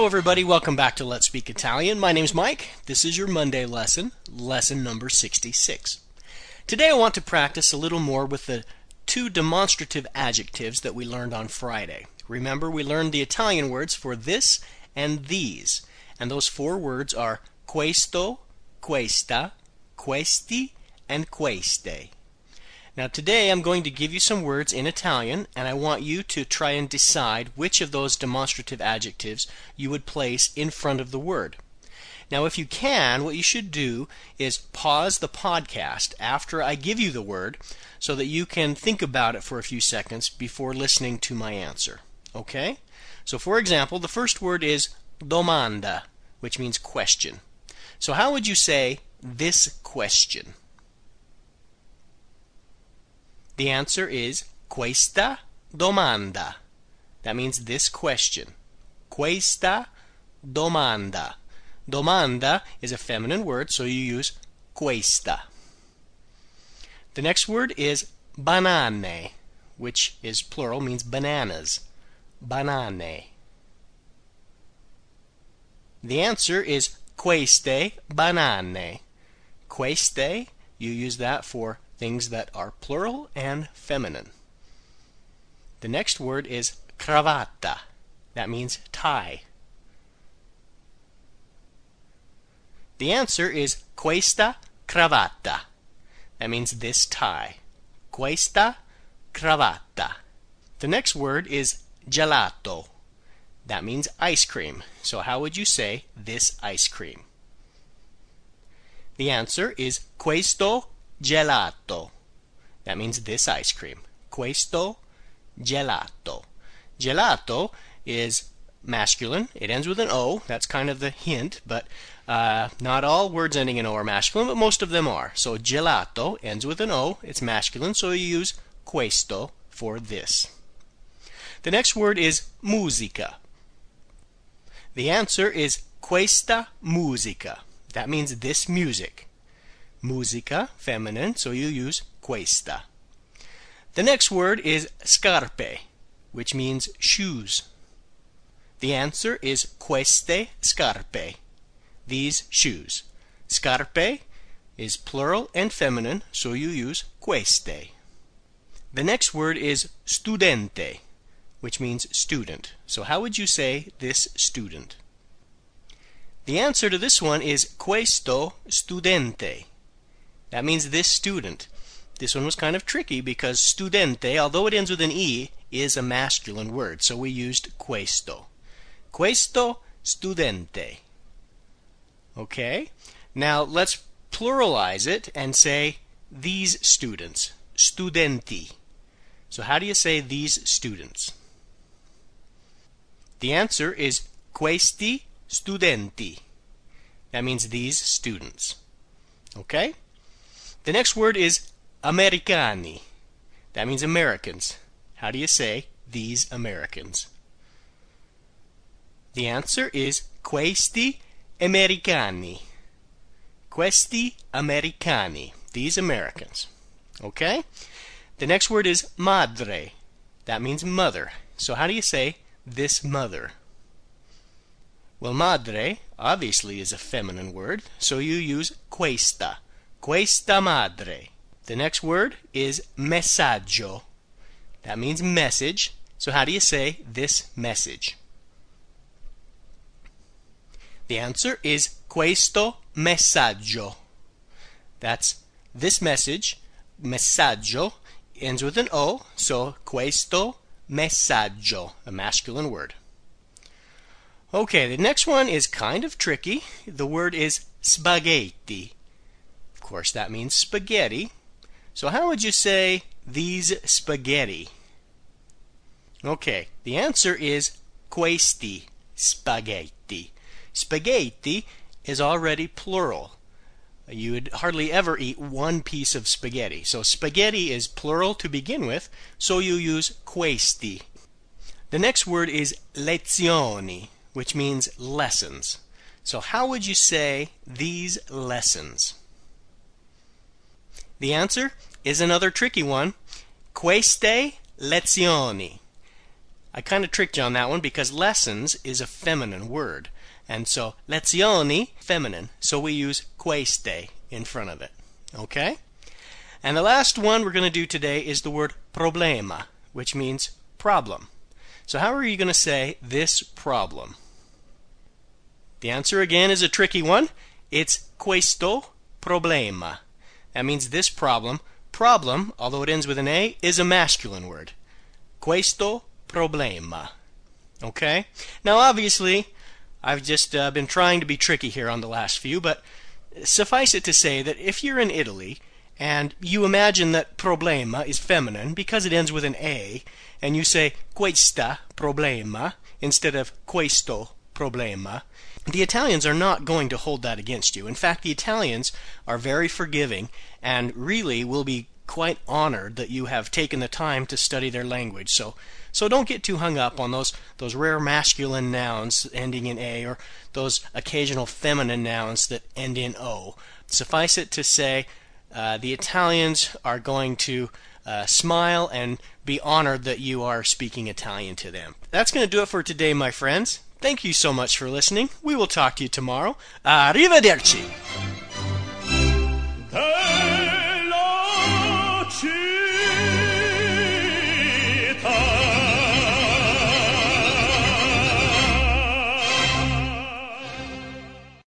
Hello, everybody. Welcome back to Let's Speak Italian. My name's Mike. This is your Monday lesson, lesson number 66. Today I want to practice a little more with the two demonstrative adjectives that we learned on Friday. Remember, we learned the Italian words for this and these. And those four words are questo, questa, questi, and queste. Now today I'm going to give you some words in Italian and I want you to try and decide which of those demonstrative adjectives you would place in front of the word. Now if you can, what you should do is pause the podcast after I give you the word so that you can think about it for a few seconds before listening to my answer. Okay? So for example, the first word is domanda, which means question. So how would you say this question? The answer is questa domanda. That means this question. Questa domanda. Domanda is a feminine word, so you use questa. The next word is banane, which is plural, means bananas. Banane. The answer is queste banane. Queste, you use that for things that are plural and feminine. The next word is cravatta. That means tie. The answer is questa cravatta. That means this tie. Questa cravatta. The next word is gelato. That means ice cream. So how would you say this ice cream? The answer is questo gelato. That means this ice cream. Questo gelato. Gelato is masculine. It ends with an O. That's kind of the hint, but uh, not all words ending in O are masculine, but most of them are. So gelato ends with an O. It's masculine, so you use questo for this. The next word is musica. The answer is questa musica. That means this music. Musica, feminine, so you use questa. The next word is scarpe, which means shoes. The answer is queste scarpe, these shoes. Scarpe is plural and feminine, so you use queste. The next word is studente, which means student. So how would you say this student? The answer to this one is questo studente. That means this student. This one was kind of tricky because studente, although it ends with an E, is a masculine word, so we used questo. Questo studente. Okay? Now let's pluralize it and say these students. Studenti. So how do you say these students? The answer is questi studenti. That means these students. Okay? The next word is Americani. That means Americans. How do you say these Americans? The answer is questi americani. Questi americani. These Americans. Okay? The next word is madre. That means mother. So how do you say this mother? Well, madre obviously is a feminine word, so you use questa. Questa madre. The next word is messaggio. That means message. So how do you say this message? The answer is questo messaggio. That's this message. Messaggio ends with an O, so questo messaggio, a masculine word. Okay, the next one is kind of tricky. The word is spaghetti course, that means spaghetti. So how would you say these spaghetti? Okay, the answer is questi spaghetti. Spaghetti is already plural. You would hardly ever eat one piece of spaghetti. So spaghetti is plural to begin with, so you use questi. The next word is lezioni, which means lessons. So how would you say these lessons? The answer is another tricky one. Queste lezioni. I kind of tricked you on that one because lessons is a feminine word. And so lezioni, feminine. So we use queste in front of it. Okay? And the last one we're going to do today is the word problema, which means problem. So how are you going to say this problem? The answer again is a tricky one. It's questo problema. That means this problem. Problem, although it ends with an A, is a masculine word. Questo problema. Okay? Now, obviously, I've just uh, been trying to be tricky here on the last few, but suffice it to say that if you're in Italy and you imagine that problema is feminine because it ends with an A, and you say questa problema instead of questo problema, the Italians are not going to hold that against you. In fact, the Italians are very forgiving and really will be quite honored that you have taken the time to study their language. So, so don't get too hung up on those those rare masculine nouns ending in a or those occasional feminine nouns that end in o. Suffice it to say, uh, the Italians are going to uh, smile and be honored that you are speaking Italian to them. That's going to do it for today, my friends. Thank you so much for listening. We will talk to you tomorrow. Arrivederci.